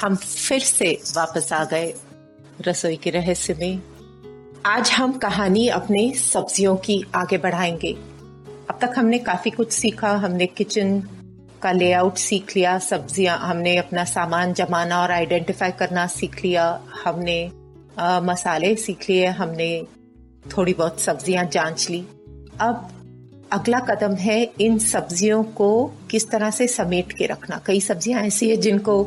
हम फिर से वापस आ गए रसोई के रहस्य में। आज हम कहानी अपने सब्जियों की आगे बढ़ाएँगे। अब तक हमने काफ़ी कुछ सीखा हमने किचन का लेआउट सीख लिया सब्ज़ियाँ हमने अपना सामान जमाना और आइडेंटिफाई करना सीख लिया हमने अ, मसाले सीख लिए हमने थोड़ी बहुत सब्ज़ियाँ जाँच ली। अब अगला कदम है इन सब्जियों को किस तरह से समेट के रखना। कई सब्ज़ियाँ ऐसी है जिनको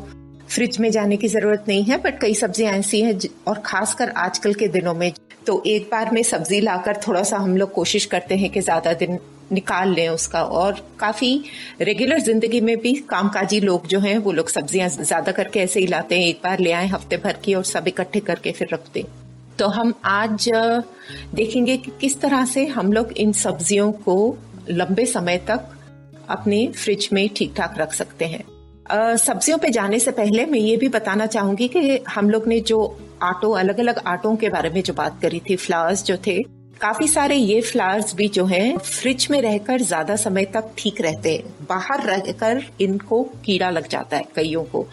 फ्रिज में जाने की ज़रूरत नहीं है बट कई सब्ज़ियाँ ऐसी हैं और खासकर आजकल के दिनों में। तो एक बार में सब्ज़ी लाकर थोड़ा सा हम लोग कोशिश करते हैं कि ज़्यादा दिन निकाल लें उसका। और काफ़ी रेगुलर ज़िंदगी में भी कामकाजी लोग जो हैं, वो लोग सब्ज़ियाँ ज़्यादा करके ऐसे ही लाते हैं। एक बार ले आए हफ़्ते भर की और सब इकट्ठे करके फिर रखते तो हम आज देखेंगे कि किस तरह से हम लोग इन सब्जियों को लंबे समय तक अपने फ्रिज में ठीक ठाक रख सकते हैं। सब्जियों पे जाने से पहले मैं ये भी बताना चाहूँगी कि हम लोग ने जो आटो अलग अलग आटों के बारे में जो बात करी थी, फ्लावर्स जो थे, काफ़ी सारे ये फ्लावर्स भी जो हैं, फ्रिज में रहकर ज़्यादा समय तक ठीक रहते हैं। बाहर रहकर इनको कीड़ा लग जाता है, कईयों को।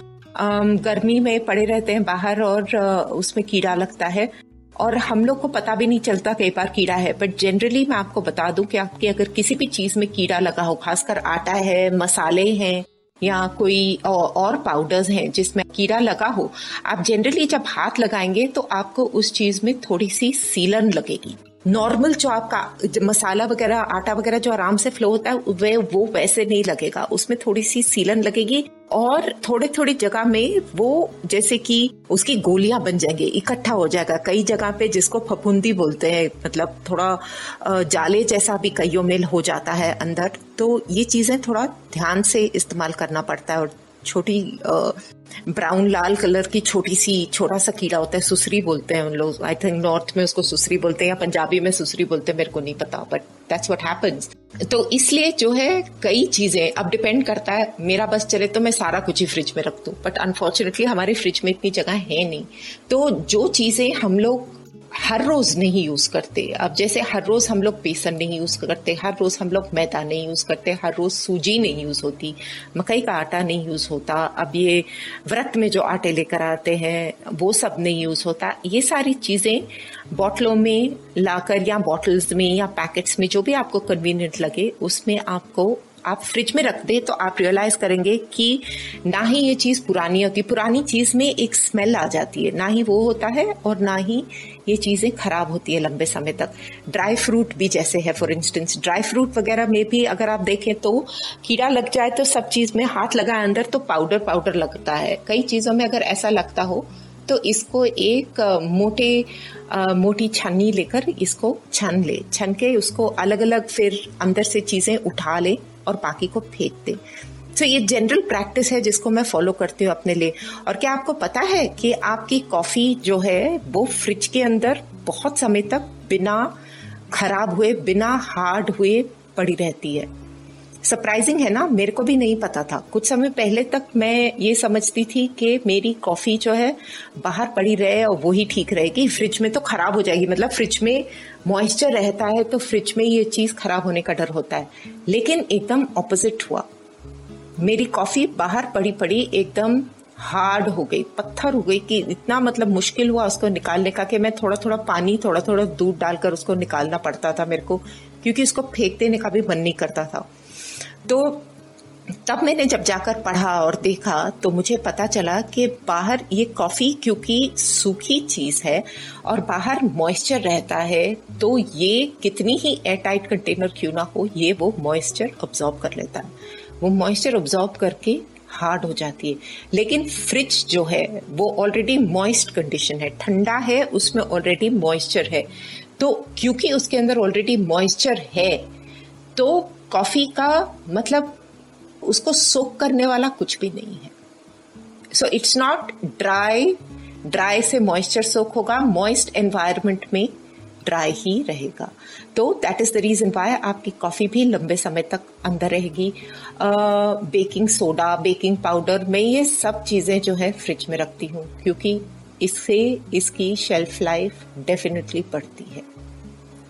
गर्मी में पड़े रहते हैं बाहर और उसमें कीड़ा लगता है। और हम लोग को पता भी नहीं चलता कई बार कीड़ा है बट जनरली मैं आपको बता दूँ कि आपके अगर किसी भी चीज़ में कीड़ा लगा हो, खासकर आटा है, मसाले हैं या कोई और पाउडर्स हैं जिसमें कीड़ा लगा हो, आप जनरली जब हाथ लगाएँगे तो आपको उस चीज़ में थोड़ी सी सीलन लगेगी। नॉर्मल जो आपका मसाला वगैरह, आटा वगैरह जो आराम से फ्लो होता है, वे, वो वैसे नहीं लगेगा। उसमें थोड़ी सी सीलन लगेगी और थोड़े थोड़ी जगह में वो जैसे कि उसकी गोलियाँ बन जाएँगे, इकट्ठा हो जाएगा। कई जगह पे जिसको फफूंदी बोलते हैं मतलब थोड़ा जाले जैसा भी कईयों में हो जाता है अंदर। तो ये चीज़ें थोड़ा ध्यान से इस्तेमाल करना पड़ता है और छोटी ब्राउन लाल कलर की छोटी सी, छोटा सा कीड़ा होता है, सुसरी बोलते हैं उन लोग। आई थिंक नॉर्थ में उसको सुसरी बोलते हैं या पंजाबी में सुसरी बोलते हैं, मेरे को नहीं पता बट दैट्स व्हाट हैपेंस तो इसलिए जो है, कई चीज़ें, अब डिपेंड करता है, मेरा बस चले तो मैं सारा कुछ ही फ्रिज में रख दूँ बट अनफॉर्चुनेटली हमारे फ्रिज में इतनी जगह है नहीं। तो जो चीज़ें हम लोग हर रोज नहीं यूज़ करते। अब जैसे हर रोज हम लोग बेसन नहीं यूज़ करते, हर रोज हम लोग मैदा नहीं यूज़ करते, हर रोज सूजी नहीं यूज़ होती, मकई का आटा नहीं यूज़ होता, अब ये व्रत में जो आटे लेकर आते हैं, वो सब नहीं यूज़ होता। ये सारी चीज़ें बॉटलों में लाकर या बॉटल्स में या पैकेट्स में, जो भी आपको कन्वीनियंट लगे, उसमें आपको आप फ्रिज में रख दे तो आप रियलाइज़ करेंगे कि ना ही ये चीज़ पुरानी होती पुरानी चीज़ में एक स्मेल आ जाती है। ना ही वो होता है और ना ही ये चीज़ें खराब होती है लंबे समय तक। ड्राई फ्रूट भी जैसे है फॉर इंस्टेंस ड्राई फ्रूट वगैरह में भी अगर आप देखें तो कीड़ा लग जाए तो सब चीज़ में हाथ लगाए अंदर तो पाउडर पाउडर लगता है। कई चीज़ों में अगर ऐसा लगता हो तो इसको एक मोटे अ, मोटी छन्नी लेकर इसको छन ले। छन के उसको अलग अलग फिर अंदर से चीज़ें उठा ले। और बाकी को फेंक दे तो ये जनरल प्रैक्टिस है जिसको मैं फॉलो करती हूँ अपने लिए। और क्या आपको पता है कि आपकी कॉफ़ी जो है, वो फ्रिज के अंदर बहुत समय तक बिना खराब हुए, बिना हार्ड हुए पड़ी रहती है। सरप्राइजिंग है ना? मेरे को भी नहीं पता था। कुछ समय पहले तक मैं ये समझती थी कि मेरी कॉफ़ी जो है, बाहर पड़ी रहे और वही ठीक रहेगी। फ्रिज में तो खराब हो जाएगी। मतलब फ्रिज में मॉइस्चर रहता है तो फ्रिज में ये चीज़ खराब होने का डर होता है। लेकिन एकदम ऑपोजिट हुआ। मेरी कॉफ़ी बाहर पड़ी पड़ी एकदम हार्ड हो गई। पत्थर हो गई कि इतना मतलब मुश्किल हुआ उसको निकालने का कि मैं थोड़ा थोड़ा पानी थोड़ा थोड़ा दूध डालकर उसको निकालना पड़ता था मेरे को। क्योंकि उसको फेंक देने का भी मन नहीं करता था। तो तब मैंने जब जाकर पढ़ा और देखा तो मुझे पता चला कि बाहर ये कॉफ़ी क्योंकि सूखी चीज़ है और बाहर मॉइस्चर रहता है तो ये कितनी ही एयरटाइट कंटेनर क्यों ना हो, ये वो मॉइस्चर ऑब्जॉर्ब कर लेता है। वो मॉइस्चर ऑब्जॉर्ब करके हार्ड हो जाती है। लेकिन फ्रिज जो है, वो ऑलरेडी मॉइस्ट कंडीशन है। ठंडा है, उसमें ऑलरेडी मॉइस्चर है। तो क्योंकि उसके अंदर ऑलरेडी मॉइस्चर है तो कॉफ़ी का मतलब उसको सोक करने वाला कुछ भी नहीं है। So it's not dry dry से मॉइस्चर सोक होगा मॉइस्ट एनवायरमेंट में ड्राई ही रहेगा। तो that is the reason why आपकी कॉफ़ी भी लंबे समय तक अंदर रहेगी। बेकिंग सोडा बेकिंग पाउडर मैं ये सब चीज़ें जो है फ्रिज में रखती हूँ, क्योंकि इससे इसकी शेल्फ लाइफ डेफिनेटली बढ़ती है।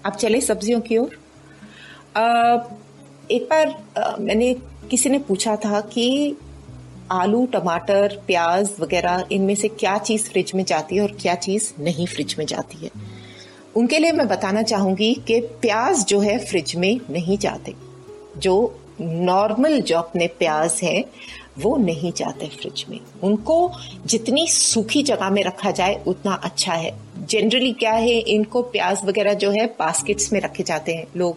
अब चले सब्जियों की ओर। एक बार मैंने किसी ने पूछा था कि आलू, टमाटर, प्याज वगैरह, इनमें से क्या चीज़ फ्रिज में जाती है और क्या चीज़ नहीं फ्रिज में जाती है? उनके लिए मैं बताना चाहूँगी कि प्याज जो है फ्रिज में नहीं जाते। जो नॉर्मल जो अपने प्याज हैं, वो नहीं जाते फ्रिज में। उनको जितनी सूखी जगह में रखा जाए, उतना अच्छा है। जनरली क्या है, इनको प्याज वगैरह जो है बास्केट्स में रखे जाते हैं लोग।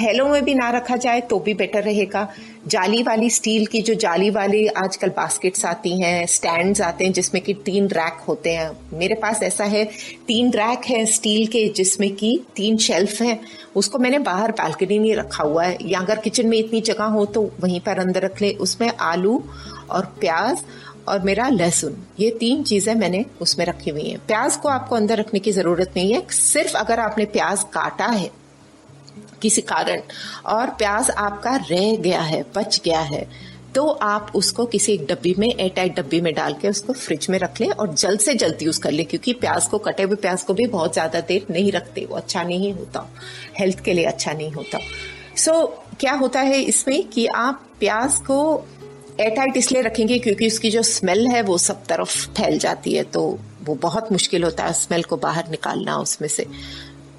थैलों में भी ना रखा जाए तो भी बेटर रहेगा। जाली वाली स्टील की जो जाली वाली आजकल बास्केट्स आती हैं स्टैंड्स आते हैं, जिसमें कि तीन रैक होते हैं। मेरे पास ऐसा है, तीन रैक है स्टील के, जिसमें कि तीन शेल्फ हैं। उसको मैंने बाहर बालकनी में रखा हुआ है। या अगर किचन में इतनी जगह हो तो वहीं पर अंदर रख ले। उसमें आलू और प्याज और मेरा लहसुन ये तीन चीज़ें मैंने उसमें रखी हुई हैं। प्याज को आपको अंदर रखने की ज़रूरत नहीं है। सिर्फ़ अगर आपने प्याज काटा है किसी कारण और प्याज आपका रह गया है बच गया है तो आप उसको किसी एक डब्बी में एयर टाइट डब्बी में डाल के उसको फ्रिज में रख लें और जल्द से जल्द यूज़ कर लें क्योंकि प्याज को कटे हुए प्याज को भी बहुत ज़्यादा देर नहीं रखते। वो अच्छा नहीं होता। हेल्थ के लिए अच्छा नहीं होता। सो so, क्या होता है इसमें कि आप प्याज को एयरटाइट इसलिए रखेंगे क्योंकि उसकी जो स्मेल है वो सब तरफ़ फैल जाती है तो वो बहुत मुश्किल होता है स्मेल को बाहर निकालना उसमें से।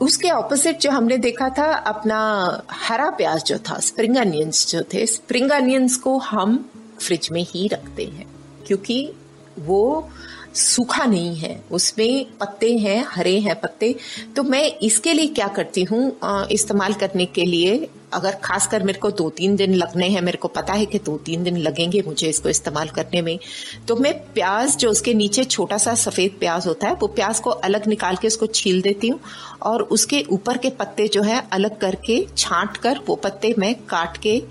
उसके ऑपोजिट जो हमने देखा था, अपना हरा प्याज जो था स्प्रिंग अनियंस जो थे स्प्रिंग अनियंस को हम फ्रिज में ही रखते हैं, क्योंकि वो सूखा नहीं है, उसमें पत्ते हैं, हरे हैं पत्ते। तो मैं इसके लिए क्या करती हूँ इस्तेमाल करने के लिए अगर खासकर मेरे को दो तीन दिन लगने हैं, मेरे को पता है कि दो तीन दिन लगेंगे मुझे इसको इस्तेमाल करने में तो मैं प्याज जो उसके नीचे छोटा सा सफ़ेद प्याज होता है, वो प्याज को अलग निकाल के उसको छील देती हूँ और उसके ऊपर के पत्ते जो है, अलग करके छांट कर वो पत्ते मैं काट के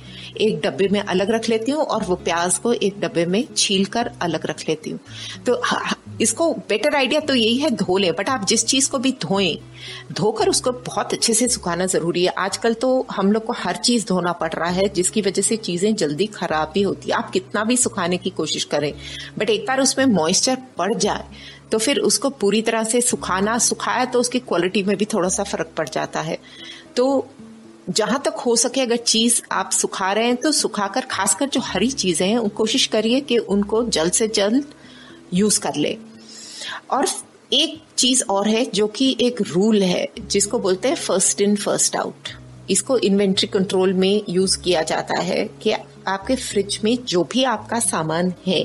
एक डब्बे में अलग रख लेती हूँ और वो प्याज को एक डब्बे में छील कर अलग रख लेती हूँ। तो इसको बेटर आइडिया तो यही है, धो ले बट आप जिस चीज़ को भी धोएँ, धोकर उसको बहुत अच्छे से सुखाना ज़रूरी है। आजकल तो हम लोग को हर चीज़ धोना पड़ रहा है, जिसकी वजह से चीज़ें जल्दी खराब भी होती है। आप कितना भी सुखाने की कोशिश करें, बट एक बार उसमें मॉइस्चर पड़ जाए तो फिर उसको पूरी तरह से सुखाना, सुखाया तो उसकी क्वालिटी में भी थोड़ा सा फ़र्क पड़ जाता है। तो जहाँ तक हो सके अगर चीज़ आप सुखा रहे हैं तो सुखाकर खासकर जो हरी चीज़ें हैं कोशिश करिए कि उनको जल्द से जल्द यूज़ कर ले। और एक चीज़ और है जो कि एक रूल है, जिसको बोलते हैं फ़र्स्ट इन फ़र्स्ट आउट इसको इन्वेंट्री कंट्रोल में यूज़ किया जाता है कि आपके फ्रिज में जो भी आपका सामान है।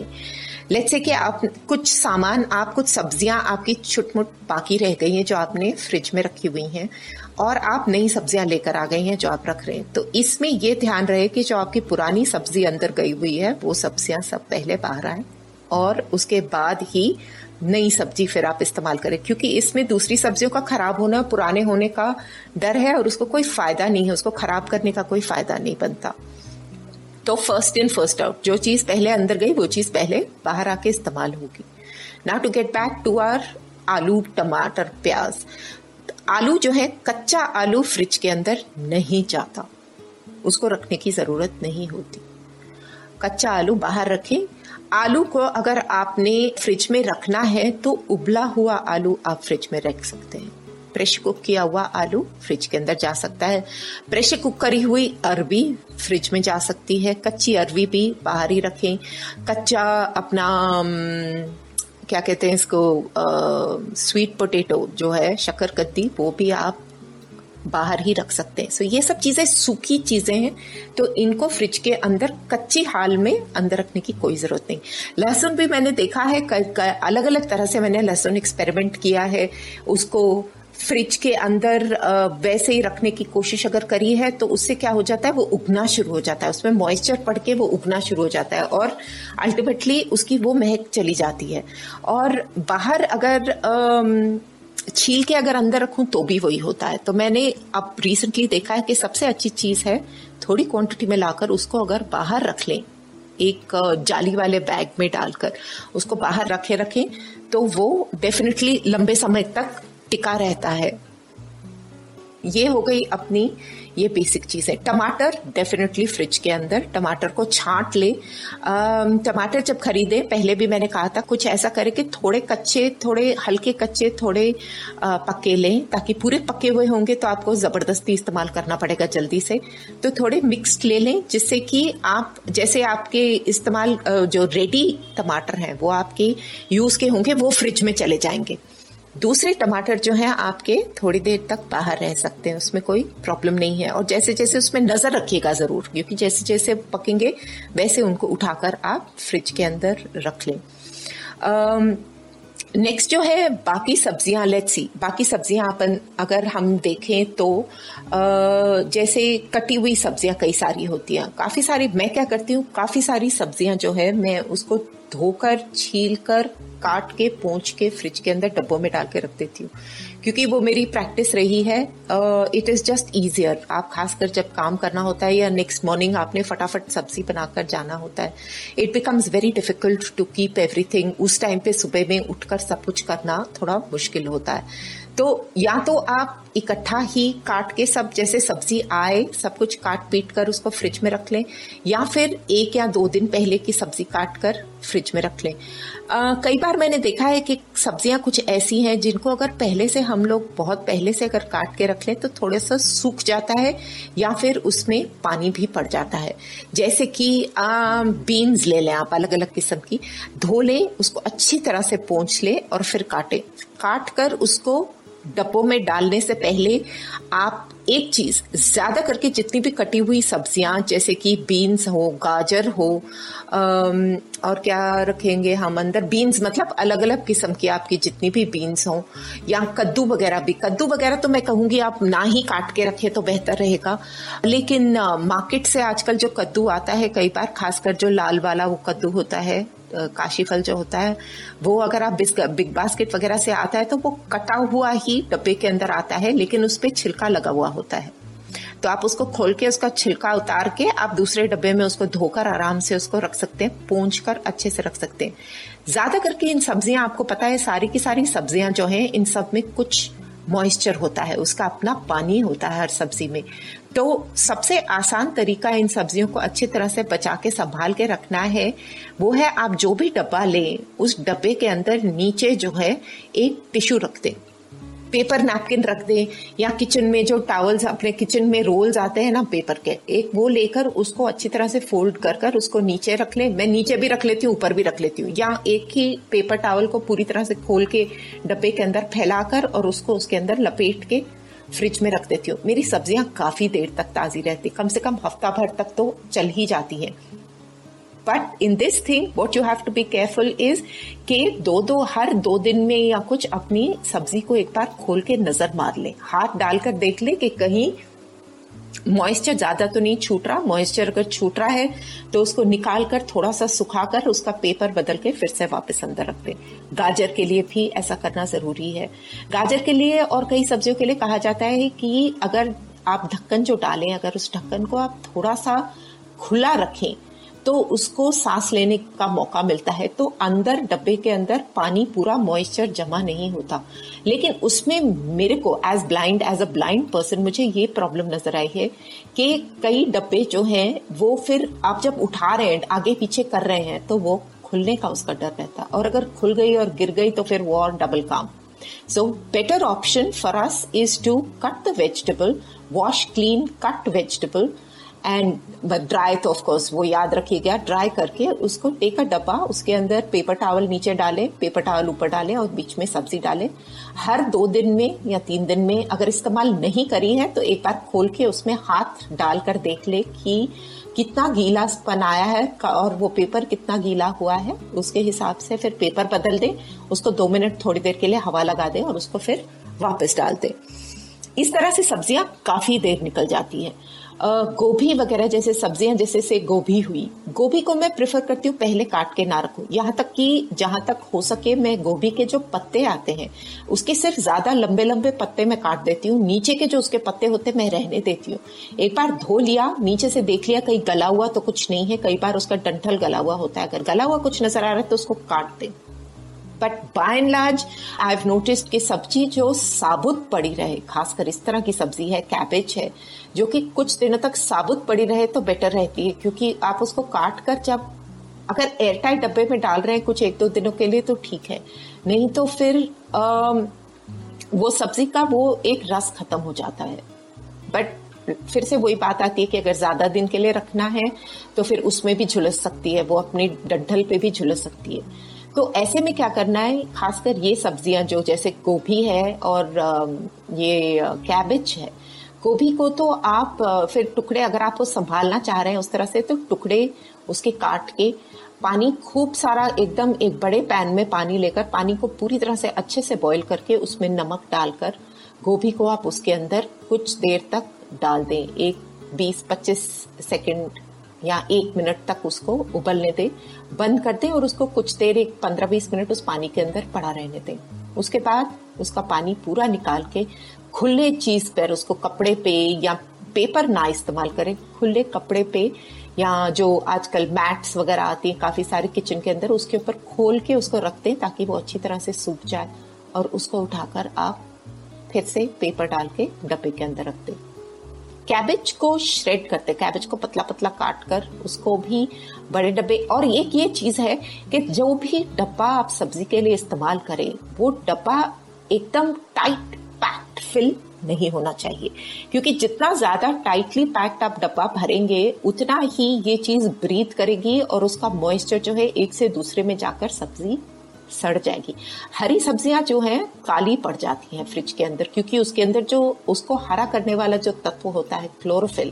लेट से कि आप कुछ सामान, आप कुछ सब्ज़ियाँ आपकी छुटमुट बाकी रह गई हैं जो आपने फ्रिज में रखी हुई हैं और आप नई सब्ज़ियाँ लेकर आ गई हैं जो आप रख रहे हैं। तो इसमें ये ध्यान रहे कि जो आपकी पुरानी सब्ज़ी अंदर गई हुई है, वो सब्ज़ियाँ सब पहले बाहर आए और उसके बाद ही नई सब्ज़ी फिर आप इस्तेमाल करें, क्योंकि इसमें दूसरी सब्जियों का खराब होना, पुराने होने का डर है और उसको कोई फ़ायदा नहीं है, उसको खराब करने का कोई फ़ायदा नहीं बनता। तो फ़र्स्ट इन फ़र्स्ट आउट जो चीज़ पहले अंदर गई, वो चीज़ पहले बाहर आके इस्तेमाल होगी। Now to get back to our aloo, tamatar, pyaaz. आलू जो है, कच्चा आलू फ्रिज के अंदर नहीं जाता। उसको रखने की ज़रूरत नहीं होती। कच्चा आलू बाहर रखें आलू को अगर आपने फ्रिज में रखना है तो उबला हुआ आलू आप फ्रिज में रख सकते हैं। प्रेशर कुक किया हुआ आलू फ्रिज के अंदर जा सकता है। प्रेशर कुक करी हुई अरबी फ्रिज में जा सकती है। कच्ची अरबी भी बाहर ही रखें। कच्चा अपना क्या कहते हैं इसको आ, स्वीट पोटेटो जो है शक्कर कद्दी वो भी आप बाहर ही रख सकते हैं। सो ये सब चीज़ें सूखी चीज़ें हैं तो इनको फ्रिज के अंदर, कच्ची हाल में अंदर रखने की कोई ज़रूरत नहीं। लहसुन भी मैंने देखा है अलग अलग तरह से मैंने लहसुन एक्सपेरिमेंट किया है। उसको फ्रिज के अंदर वैसे ही रखने की कोशिश अगर करी है तो उससे क्या हो जाता है, वो उगना शुरू हो जाता है। उसमें मॉइस्चर पड़ के वो उगना शुरू हो जाता है और अल्टीमेटली उसकी वो महक चली जाती है। और बाहर अगर छील के अगर अंदर रखूँ तो भी वही होता है। तो मैंने अब रिसेंटली देखा है कि सबसे अच्छी चीज़ है, थोड़ी क्वांटिटी में लाकर उसको अगर बाहर रख लें, एक जाली वाले बैग में डालकर उसको बाहर रखे रखें तो वो डेफिनेटली लंबे समय तक टिका रहता है। ये हो गई अपनी ये बेसिक चीज़ है। टमाटर डेफिनेटली फ्रिज के अंदर। टमाटर को छांट ले। टमाटर जब खरीदे, पहले भी मैंने कहा था, कुछ ऐसा करे कि थोड़े कच्चे, थोड़े हल्के कच्चे, थोड़े पक्के लें, ताकि पूरे पक्के हुए होंगे तो आपको ज़बरदस्ती इस्तेमाल करना पड़ेगा जल्दी से। तो थोड़े मिक्स्ड ले लें, जिससे कि आप, जैसे आपके इस्तेमाल जो रेडी टमाटर हैं, वो आपके यूज़ के होंगे, वो फ्रिज में चले जाएँगे। दूसरे टमाटर जो हैं, आपके थोड़ी देर तक बाहर रह सकते हैं, उसमें कोई प्रॉब्लम नहीं है। और जैसे जैसे उसमें नज़र रखिएगा ज़रूर, क्योंकि जैसे जैसे पकेंगे, वैसे उनको उठाकर आप फ्रिज के अंदर रख लें। नेक्स्ट जो है, बाकी सब्ज़ियाँ लेट्स सी बाकी सब्ज़ियाँ अपन अगर हम देखें तो जैसे कटी हुई सब्ज़ियाँ कई सारी होती हैं। काफ़ी सारी, मैं क्या करती हूँ, काफ़ी सारी सब्ज़ियाँ जो है, मैं उसको धोकर छील कर काट के, पोंछ के फ्रिज के अंदर डब्बों में डाल के रख देती हूँ। क्योंकि वो मेरी प्रैक्टिस रही है इट इज़ जस्ट ईजियर आप खासकर जब काम करना होता है या नेक्स्ट मॉर्निंग आपने फटाफट सब्ज़ी बनाकर जाना होता है it becomes very difficult to keep everything उस टाइम पे सुबह में उठकर सब कुछ करना थोड़ा मुश्किल होता है। तो या तो आप इकट्ठा ही काट के सब, जैसे सब्ज़ी आए, सब कुछ काट पीट कर उसको फ्रिज में रख लें, या फिर एक या दो दिन पहले की सब्ज़ी काट कर फ्रिज में रख लें। कई बार मैंने देखा है कि सब्ज़ियाँ कुछ ऐसी हैं जिनको अगर पहले से हम लोग बहुत पहले से अगर काट के रख लें तो थोड़ा सा सूख जाता है, या फिर उसमें पानी भी पड़ जाता है। जैसे कि बीन्स ले लें आप अलग अलग किस्म की, धो लें, उसको अच्छी तरह से पोंछ लें और फिर काटें। काट कर उसको डब्बों में डालने से पहले आप एक चीज़ ज़्यादा करके जितनी भी कटी हुई सब्ज़ियाँ, जैसे कि बीन्स हो, गाजर हो और क्या रखेंगे हम अंदर? बीन्स मतलब अलग अलग किस्म की आपकी जितनी भी बीन्स हो, या कद्दू वगैरह भी। कद्दू वगैरह तो मैं कहूँगी आप ना ही काट के रखे तो बेहतर रहेगा। लेकिन मार्केट से आजकल जो कद्दू आता है, कई बार खासकर जो लाल वाला वो कद्दू होता है काशी फल जो होता है, वो अगर आप बिग बास्केट वगैरह से आता है तो वो कटा हुआ ही डब्बे के अंदर आता है, लेकिन उस पर छिलका लगा हुआ होता है। तो आप उसको खोल के, उसका छिलका उतार के, आप दूसरे डब्बे में उसको धोकर आराम से उसको रख सकते हैं, पूंछ कर अच्छे से रख सकते हैं। ज़्यादा करके इन सब्ज़ियाँ, आपको पता है, सारी की सारी सब्ज़ियाँ जो हैं, इन सब में कुछ मॉइस्चर होता है, उसका अपना पानी होता है हर सब्ज़ी में। तो सबसे आसान तरीका इन सब्जियों को अच्छी तरह से बचा के, संभाल के रखना है। वो है आप जो भी डब्बा लें, उस डब्बे के अंदर नीचे जो है एक टिश्यू रख दें। पेपर नैपकिन रख दें, या किचन में जो टावल्स अपने किचन में रोल्स आते हैं ना पेपर के, एक वो लेकर उसको अच्छी तरह से फोल्ड कर कर उसको नीचे रख लें। मैं नीचे भी रख लेती हूँ, ऊपर भी रख लेती हूँ। या एक ही पेपर टावल को पूरी तरह से खोल के डब्बे के अंदर फैलाकर और उसको उसके अंदर लपेट के फ्रिज में रख देती हूँ। मेरी सब्ज़ियाँ काफ़ी देर तक ताजी रहती, कम से कम हफ़्ता भर तक तो चल ही जाती है। But in this thing what you have to be careful is के दो दो, हर दो दिन में या कुछ अपनी सब्ज़ी को एक बार खोल के नज़र मार ले। हाथ डालकर देख ले कि कहीं मॉइस्चर ज़्यादा तो नहीं छूट रहा मॉइस्चर अगर छूट रहा है तो उसको निकाल कर थोड़ा सा सुखा कर उसका पेपर बदल के फिर से वापस अंदर रख दे। गाजर के लिए भी ऐसा करना ज़रूरी है। गाजर के लिए और कई सब्जियों के लिए कहा जाता है कि अगर आप ढक्कन जो डालें, अगर उस ढक्कन को आप थोड़ा सा खुला रखें तो उसको सांस लेने का मौका मिलता है। तो अंदर, डब्बे के अंदर पानी पूरा मॉइस्चर जमा नहीं होता। लेकिन उसमें मेरे को as blind as a blind person मुझे ये प्रॉब्लम नज़र आई है कि कई डब्बे जो हैं, वो फिर आप जब उठा रहे हैं, आगे पीछे कर रहे हैं तो वो खुलने का उसका डर रहता। और अगर खुल गई और गिर गई तो फिर वो और डबल काम। So better option for us is to cut the vegetable wash clean cut vegetable and dry तो ऑफकोर्स वो याद रखिएगा ड्राई करके उसको टेक अ डब्बा, उसके अंदर पेपर टावल नीचे डाले पेपर टावल ऊपर डाले और बीच में सब्ज़ी डाले। हर दो दिन में या तीन दिन में अगर इस्तेमाल नहीं करी है तो एक बार खोल के उसमें हाथ डालकर देख ले कि कितना गीला बनाया है और वो पेपर कितना गीला हुआ है। उसके हिसाब से फिर पेपर बदल दे, उसको दो मिनट थोड़ी देर के लिए हवा लगा दे और उसको फिर वापस डाल दे। इस तरह से सब्ज़ियाँ काफ़ी देर निकल जाती है। गोभी वगैरह जैसे सब्ज़ियाँ, जैसे से गोभी हुई। गोभी को मैं प्रेफर करती हूँ पहले काट के ना रखूँ यहाँ तक कि जहाँ तक हो सके मैं गोभी के जो पत्ते आते हैं, उसके सिर्फ़ ज़्यादा लंबे लंबे पत्ते मैं काट देती हूँ। नीचे के जो उसके पत्ते होते मैं रहने देती हूँ। एक बार धो लिया, नीचे से देख लिया, कहीं गला हुआ तो कुछ नहीं है। कई बार उसका डंठल गला हुआ होता है। अगर गला हुआ कुछ नज़र आ रहा है तो उसको काट दे। But by and large I have noticed कि सब्ज़ी जो साबुत पड़ी रहे खासकर इस तरह की सब्ज़ी है कैबेज है जो कि कुछ दिनों तक साबुत पड़ी रहे तो बेटर रहती है क्योंकि आप उसको काट कर जब अगर एयरटाइट डब्बे में डाल रहे हैं कुछ एक दो दिनों के लिए तो ठीक है। नहीं तो फिर आ, वो सब्ज़ी का वो एक रस खत्म हो जाता है। बट फिर से वही बात आती है कि अगर ज़्यादा दिन के लिए रखना है तो फिर उसमें भी झुलस सकती है वो अपनी डंठल पे भी झुलस सकती है। तो ऐसे में क्या करना है? खासकर ये सब्ज़ियाँ जो जैसे गोभी है और ये कैबेज है। गोभी को तो आप फिर टुकड़े अगर आप वो संभालना चाह रहे हैं उस तरह से तो टुकड़े उसके काट के पानी खूब सारा एकदम एक बड़े पैन में पानी लेकर, पानी को पूरी तरह से अच्छे से बॉईल करके उसमें नमक डालकर, गोभी को आप उसके अंदर कुछ देर तक डाल दें। एक 20-25 सेकंड या एक मिनट तक उसको उबलने दें, बंद कर दें और उसको कुछ देर, एक पंद्रह बीस मिनट उस पानी के अंदर पड़ा रहने दें। उसके बाद उसका पानी पूरा निकाल के खुले चीज़ पर उसको कपड़े पे या पेपर ना इस्तेमाल करें, खुले कपड़े पे या जो आजकल मैट्स वगैरह आती हैं, काफ़ी सारे किचन के अंदर, उसके ऊपर खोल के उसको रख दें ताकि वो अच्छी तरह से सूख जाए और उसको उठाकर आप फिर से पेपर डाल के डब्बे के अंदर रख दें। कैबेज को श्रेड करते कैबेज को पतला पतला काट कर उसको भी बड़े डब्बे। और एक ये चीज़ है कि जो भी डब्बा आप सब्ज़ी के लिए इस्तेमाल करें, वो डब्बा एकदम टाइट पैक्ड फिल नहीं होना चाहिए। क्योंकि जितना ज़्यादा टाइटली पैक्ड आप डब्बा भरेंगे, उतना ही ये चीज़ ब्रीथ करेगी और उसका मॉइस्चर जो है एक से दूसरे में जाकर सब्ज़ी सड़ जाएगी। हरी सब्ज़ियाँ जो हैं, काली पड़ जाती हैं फ्रिज के अंदर, क्योंकि उसके अंदर जो उसको हरा करने वाला जो तत्व होता है क्लोरोफिल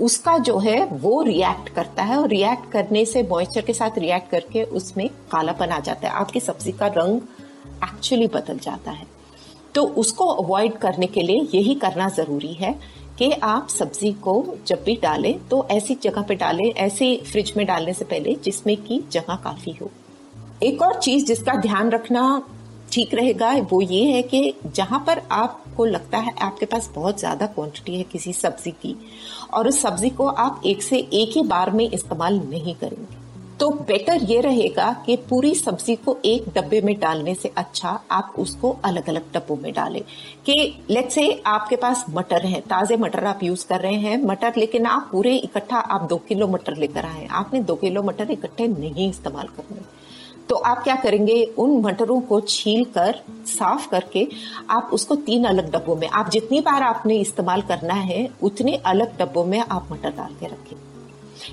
उसका जो है, वो रिएक्ट करता है और रिएक्ट करने से मॉइस्चर के साथ रिएक्ट करके उसमें कालापन आ जाता है। आपकी सब्ज़ी का रंग एक्चुअली बदल जाता है। तो उसको अवॉइड करने के लिए यही करना ज़रूरी है कि आप सब्ज़ी को जब भी डालें तो ऐसी जगह पे डालें, ऐसे फ्रिज में डालने से पहले जिसमें की जगह काफ़ी हो। एक और चीज़ जिसका ध्यान रखना ठीक रहेगा, वो ये है कि जहाँ पर आपको लगता है आपके पास बहुत ज़्यादा क्वांटिटी है किसी सब्ज़ी की, और उस सब्ज़ी को आप एक से एक ही बार में इस्तेमाल नहीं करेंगे। तो बेटर ये रहेगा कि पूरी सब्ज़ी को एक डब्बे में डालने से अच्छा आप उसको अलग अलग डब्बों में डालें। कि लेट से आपके पास मटर है, ताजे मटर आप यूज़ कर रहे हैं, मटर लेकिन आप पूरे इकट्ठा आप दो किलो मटर लेकर आए, आपने दो किलो मटर इकट्ठे नहीं इस्तेमाल करने। तो आप क्या करेंगे? उन मटरों को छील कर साफ़ करके आप उसको तीन अलग डब्बों में, आप जितनी बार आपने इस्तेमाल करना है, उतने अलग डब्बों में आप मटर डाल के रखें।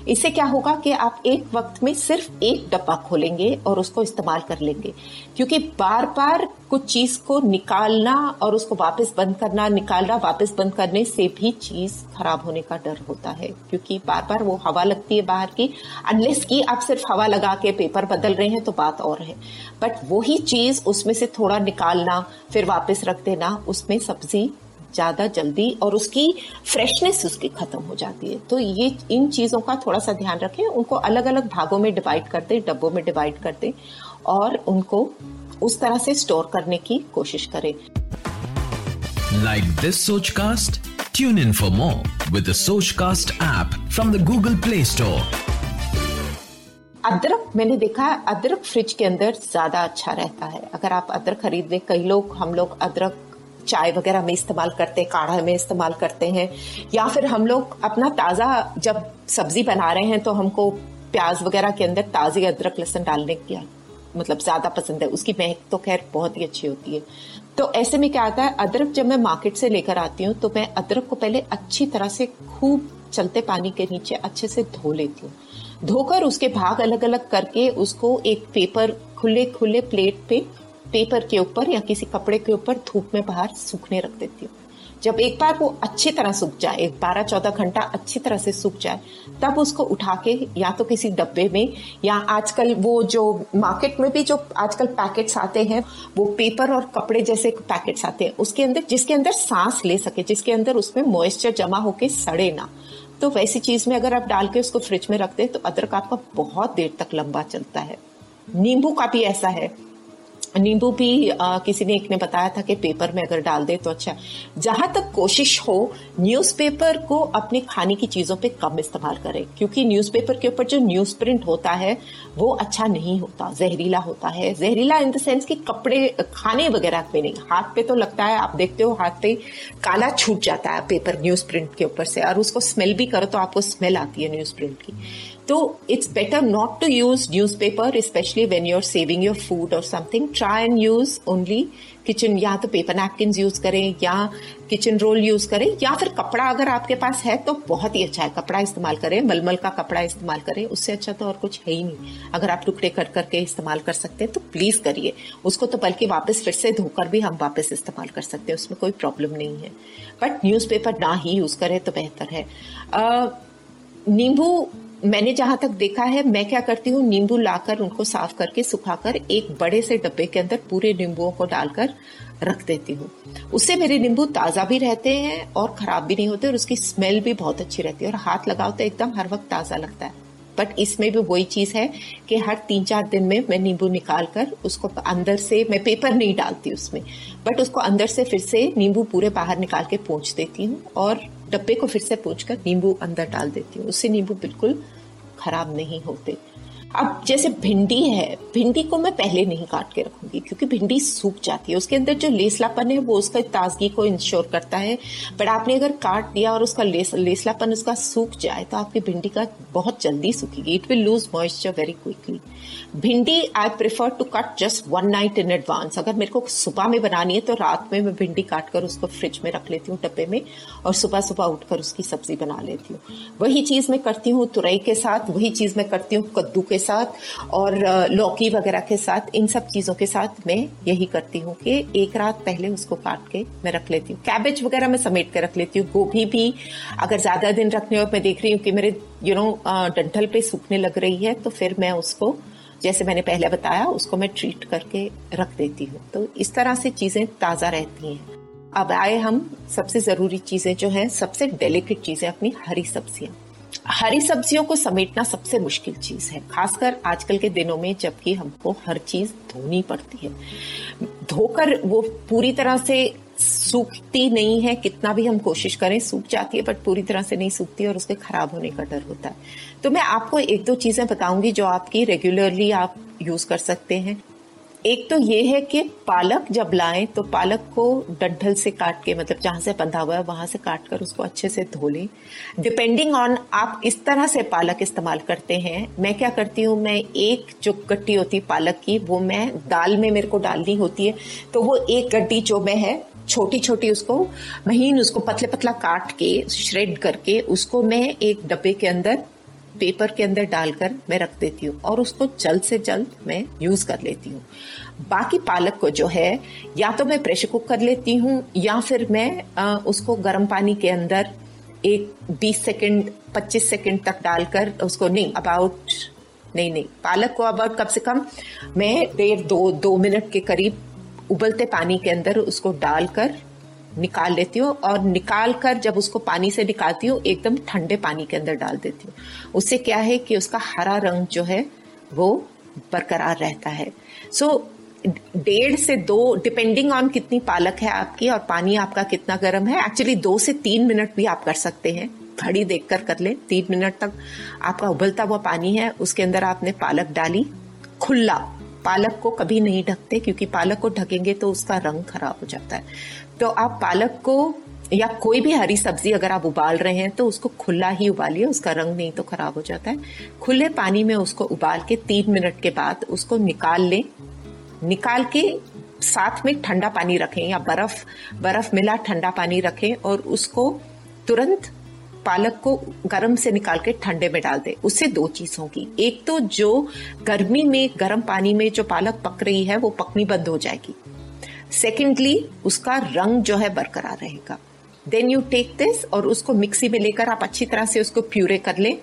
इससे क्या होगा कि आप एक वक्त में सिर्फ़ एक डब्बा खोलेंगे और उसको इस्तेमाल कर लेंगे। क्योंकि बार बार कुछ चीज़ को निकालना और उसको वापस बंद करना, निकालना, वापस बंद करने से भी चीज़ खराब होने का डर होता है। क्योंकि बार बार वो हवा लगती है बाहर की। अनलेस की आप सिर्फ़ हवा लगा के पेपर बदल रहे हैं तो बात और है। बट वही चीज़ उसमें से थोड़ा निकालना, फिर वापस रख देना, उसमें सब्ज़ी ज़्यादा जल्दी और उसकी फ्रेशनेस उसकी खत्म हो जाती है। तो ये इन चीज़ों का थोड़ा सा ध्यान रखें। उनको अलग अलग भागों में डिवाइड कर दे डब्बों में डिवाइड कर दे और उनको उस तरह से स्टोर करने की कोशिश करें। Like this Sochcast tune in for more with Sochcast app from the Google Play Store अदरक मैंने देखा है अदरक फ्रिज के अंदर ज़्यादा अच्छा रहता है। अगर आप अदरक खरीद लें कई लोग हम लोग अदरक चाय वगैरह में इस्तेमाल करते हैं, काढ़ा में इस्तेमाल करते हैं, या फिर हम लोग अपना ताज़ा जब सब्ज़ी बना रहे हैं तो हमको प्याज वगैरह के अंदर ताज़ी अदरक लहसन डालने की मतलब ज़्यादा पसंद है। उसकी महक तो खैर बहुत ही अच्छी होती है। तो ऐसे में क्या आता है, अदरक जब मैं मार्केट से लेकर आती हूँ तो मैं अदरक को पहले अच्छी तरह से खूब चलते पानी के नीचे अच्छे से धो लेती हूँ। धोकर उसके भाग अलग अलग करके उसको एक पेपर खुले खुले प्लेट पे पेपर के ऊपर या किसी कपड़े के ऊपर धूप में बाहर सूखने रख देती हूँ। जब एक बार वो अच्छी तरह सूख जाए, एक बारह चौदह घंटा अच्छी तरह से सूख जाए, तब उसको उठा के या तो किसी डब्बे में या आजकल वो जो मार्केट में भी जो आजकल पैकेट्स आते हैं, वो पेपर और कपड़े जैसे पैकेट्स आते हैं, उसके अंदर, जिसके अंदर सांस ले सके, जिसके अंदर उसमें मॉइस्चर जमा होके सड़े ना। तो वैसी चीज़ में अगर आप डाल के उसको फ्रिज में रख हैं तो अदरक आपका बहुत देर तक लंबा चलता है। नींबू का भी ऐसा है। नींबू भी आ, किसी ने एक ने बताया था कि पेपर में अगर डाल दे तो अच्छा जहाँ तक कोशिश हो न्यूज़पेपर को अपने खाने की चीज़ों पे कम इस्तेमाल करें क्योंकि न्यूज़पेपर के ऊपर जो न्यूज़ प्रिंट होता है वो अच्छा नहीं होता जहरीला होता है। जहरीला इन द सेंस कि कपड़े खाने वगैरह पे नहीं हाथ पे तो लगता है आप देखते हो हाथ पे काला छूट जाता है पेपर न्यूज़ प्रिंट के ऊपर से और उसको स्मेल भी करो तो आपको स्मेल आती है न्यूज़ प्रिंट की। It's better not to use newspaper specially when you're saving your food और something try and use only kitchen या तो पेपर नैपकिन यूज़ करें, या किचन रोल यूज़ करें, या फिर कपड़ा अगर आपके पास है तो बहुत ही अच्छा है। कपड़ा इस्तेमाल करें, मलमल का कपड़ा इस्तेमाल करें, उससे अच्छा तो और कुछ है ही नहीं। अगर आप टुकड़े कर करके इस्तेमाल कर सकते हैं तो प्लीज़ करिए। उसको तो बल्कि वापस फिर से धोकर भी हम वापस इस्तेमाल कर सकते हैं, उसमें कोई प्रॉब्लम नहीं है। बट न्यूज़ ना ही यूज़ करें तो बेहतर है। नींबू मैंने जहाँ तक देखा है, मैं क्या करती हूँ, नींबू लाकर उनको साफ़ करके सुखाकर एक बड़े से डब्बे के अंदर पूरे नींबुओं को डालकर रख देती हूँ। उससे मेरे नींबू ताज़ा भी रहते हैं और खराब भी नहीं होते और उसकी स्मेल भी बहुत अच्छी रहती है और हाथ लगाओ तो एकदम हर वक्त ताज़ा लगता है। बट इसमें भी वही चीज़ है कि हर तीन चार दिन में मैं नींबू निकाल कर उसको अंदर से, मैं पेपर नहीं डालती उसमें, बट उसको अंदर से फिर से नींबू पूरे बाहर निकाल के पोंछ देती हूँ और डब्बे को फिर से पोंछ नींबू अंदर डाल देती हूँ। उससे नींबू बिल्कुल खराब नहीं होते। अब जैसे भिंडी है, भिंडी को मैं पहले नहीं काट के रखूँगी, क्योंकि भिंडी सूख जाती है। उसके अंदर जो लेसलापन है, वो उसका ताजगी को इंश्योर करता है। बट आपने अगर काट दिया और उसका लेस, लेसलापन उसका सूख जाए तो आपकी भिंडी का बहुत जल्दी सूखेगी। It will lose moisture very quickly bhindi I prefer to cut just one night in advance अगर मेरे को सुबह में बनानी है तो रात में मैं भिंडी काट कर उसको फ्रिज में रख लेती हूँ डब्बे में, और सुबह सुबह उठकर उसकी सब्ज़ी बना लेती हूँ। वही चीज़ मैं करती हूँ तुरई के साथ, वही चीज़ मैं करती हूँ कद्दू के साथ और लौकी वगैरह के साथ, इन सब चीज़ों के साथ मैं यही करती हूँ कि एक रात पहले उसको काट के मैं रख लेती हूँ। कैबेज वगैरह मैं समेट के रख लेती हूँ। गोभी भी अगर ज़्यादा दिन रखने और मैं देख रही हूँ कि मेरे यू नो डंठल पे सूखने लग रही है तो फिर मैं उसको, जैसे मैंने पहले बताया, उसको मैं ट्रीट करके रख देती हूँ। तो इस तरह से चीज़ें ताज़ा रहती हैं। अब आए हम सबसे ज़रूरी चीज़ें जो हैं, सबसे डेलिकेट चीज़ें अपनी हरी सब्ज़ियाँ। हरी सब्जियों को समेटना सबसे मुश्किल चीज़ है। खासकर आजकल के दिनों में जबकि हमको हर चीज़ धोनी पड़ती है। धोकर वो पूरी तरह से सूखती नहीं है, कितना भी हम कोशिश करें सूख जाती है बट पूरी तरह से नहीं सूखती और उसके खराब होने का डर होता है। तो मैं आपको एक दो चीज़ें बताऊँगी जो आपकी रेगुलरली आप यूज़ कर सकते हैं। एक तो ये है कि पालक जब लाएँ तो पालक को डंठल से काट के मतलब जहाँ से बंधा हुआ है, वहाँ से काट कर उसको अच्छे से धो लें। डिपेंडिंग ऑन आप इस तरह से पालक इस्तेमाल करते हैं, मैं क्या करती हूँ, मैं एक जो गट्टी होती पालक की, वो मैं दाल में मेरे को डालनी होती है तो वो एक गड्डी जो मैं है छोटी छोटी उसको, महीन उसको पतले पतला काट के श्रेड करके, उसको मैं एक डब्बे के अंदर पेपर के अंदर डालकर मैं रख देती हूँ और उसको जल्द से जल्द मैं यूज़ कर लेती हूँ। बाकी पालक को जो है या तो मैं प्रेशर कुक कर लेती हूँ या फिर मैं आ, उसको गर्म पानी के अंदर एक 20 सेकंड 25 सेकंड तक डालकर उसको नहीं अबाउट नहीं नहीं पालक को अबाउट कम से कम मैं डेढ़ दो दो मिनट के करीब उबलते पानी के अंदर उसको डालकर निकाल लेती हूँ और निकाल कर जब उसको पानी से निकालती हूँ एकदम ठंडे पानी के अंदर डाल देती हूँ। उससे क्या है कि उसका हरा रंग जो है वो बरकरार रहता है। सो so, डेढ़ से दो डिपेंडिंग ऑन कितनी पालक है आपकी और पानी आपका कितना गर्म है एक्चुअली दो से तीन मिनट भी आप कर सकते हैं। घड़ी देखकर कर ले तीन मिनट तक आपका उबलता हुआ पानी है उसके अंदर आपने पालक डाली खुला पालक को कभी नहीं ढकते क्योंकि पालक को ढकेंगे तो उसका रंग खराब हो जाता है। तो आप पालक को या कोई भी हरी सब्ज़ी अगर आप उबाल रहे हैं तो उसको खुला ही उबालिए, उसका रंग नहीं तो खराब हो जाता है। खुले पानी में उसको उबाल के तीन मिनट के बाद उसको निकाल लें। निकाल के साथ में ठंडा पानी रखें या बर्फ़ बर्फ़ मिला ठंडा पानी रखें और उसको तुरंत पालक को गर्म से निकाल के ठंडे में डाल दे। उससे दो चीज़ होगी। एक तो जो गर्मी में, गर्म पानी में जो पालक पक रही है, वो पकनी बंद हो जाएगी। सेकेंडली उसका रंग जो है बरकरार रहेगा। देन यू टेक दिस और उसको मिक्सी में लेकर आप अच्छी तरह से उसको प्यूरे कर लें।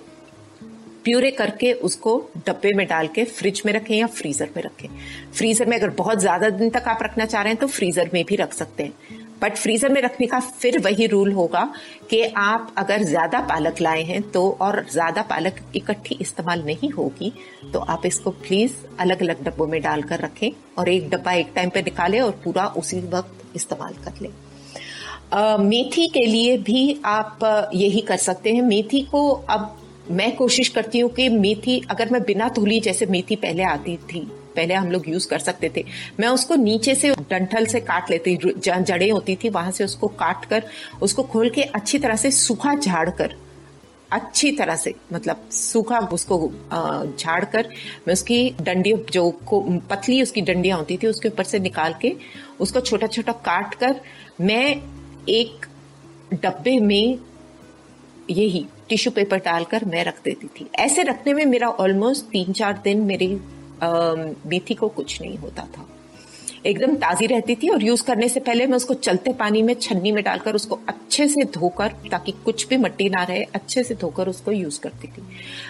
प्यूरे करके उसको डब्बे में डाल के फ्रिज में रखें या फ्रीजर में रखें। फ्रीजर में अगर बहुत ज़्यादा दिन तक आप रखना चाह रहे हैं तो फ्रीजर में भी रख सकते हैं। बट फ्रीजर में रखने का फिर वही रूल होगा कि आप अगर ज़्यादा पालक लाए हैं तो और ज़्यादा पालक इकट्ठी इस्तेमाल नहीं होगी तो आप इसको प्लीज़ अलग अलग डब्बों में डालकर रखें और एक डब्बा एक टाइम पे निकालें और पूरा उसी वक्त इस्तेमाल कर लें। मेथी के लिए भी आप यही कर सकते हैं। मेथी को अब मैं कोशिश करती हूँ कि मेथी अगर मैं बिना धुली जैसे मेथी पहले आती थी पहले हम लोग यूज़ कर सकते थे। मैं उसको नीचे से डंठल से काट लेती जड़ें होती थी, वहाँ से उसको काट कर उसको खोल के अच्छी तरह से सूखा झाड़ कर अच्छी तरह से मतलब सूखा उसको झाड़ कर मैं उसकी डंडी जो को- पतली उसकी डंडियाँ होती थी, उसके ऊपर से निकाल के उसको छोटा छोटा काट कर मैं एक डब्बे में यही टिश्यू पेपर डालकर मैं रख देती थी। ऐसे रखने में मेरा ऑलमोस्ट तीन चार दिन मेरी मेथी को कुछ नहीं होता था। एकदम ताजी रहती थी और यूज़ करने से पहले मैं उसको चलते पानी में, छन्नी में डालकर उसको अच्छे से धोकर, ताकि कुछ भी मट्टी ना रहे, अच्छे से धोकर उसको यूज़ करती थी।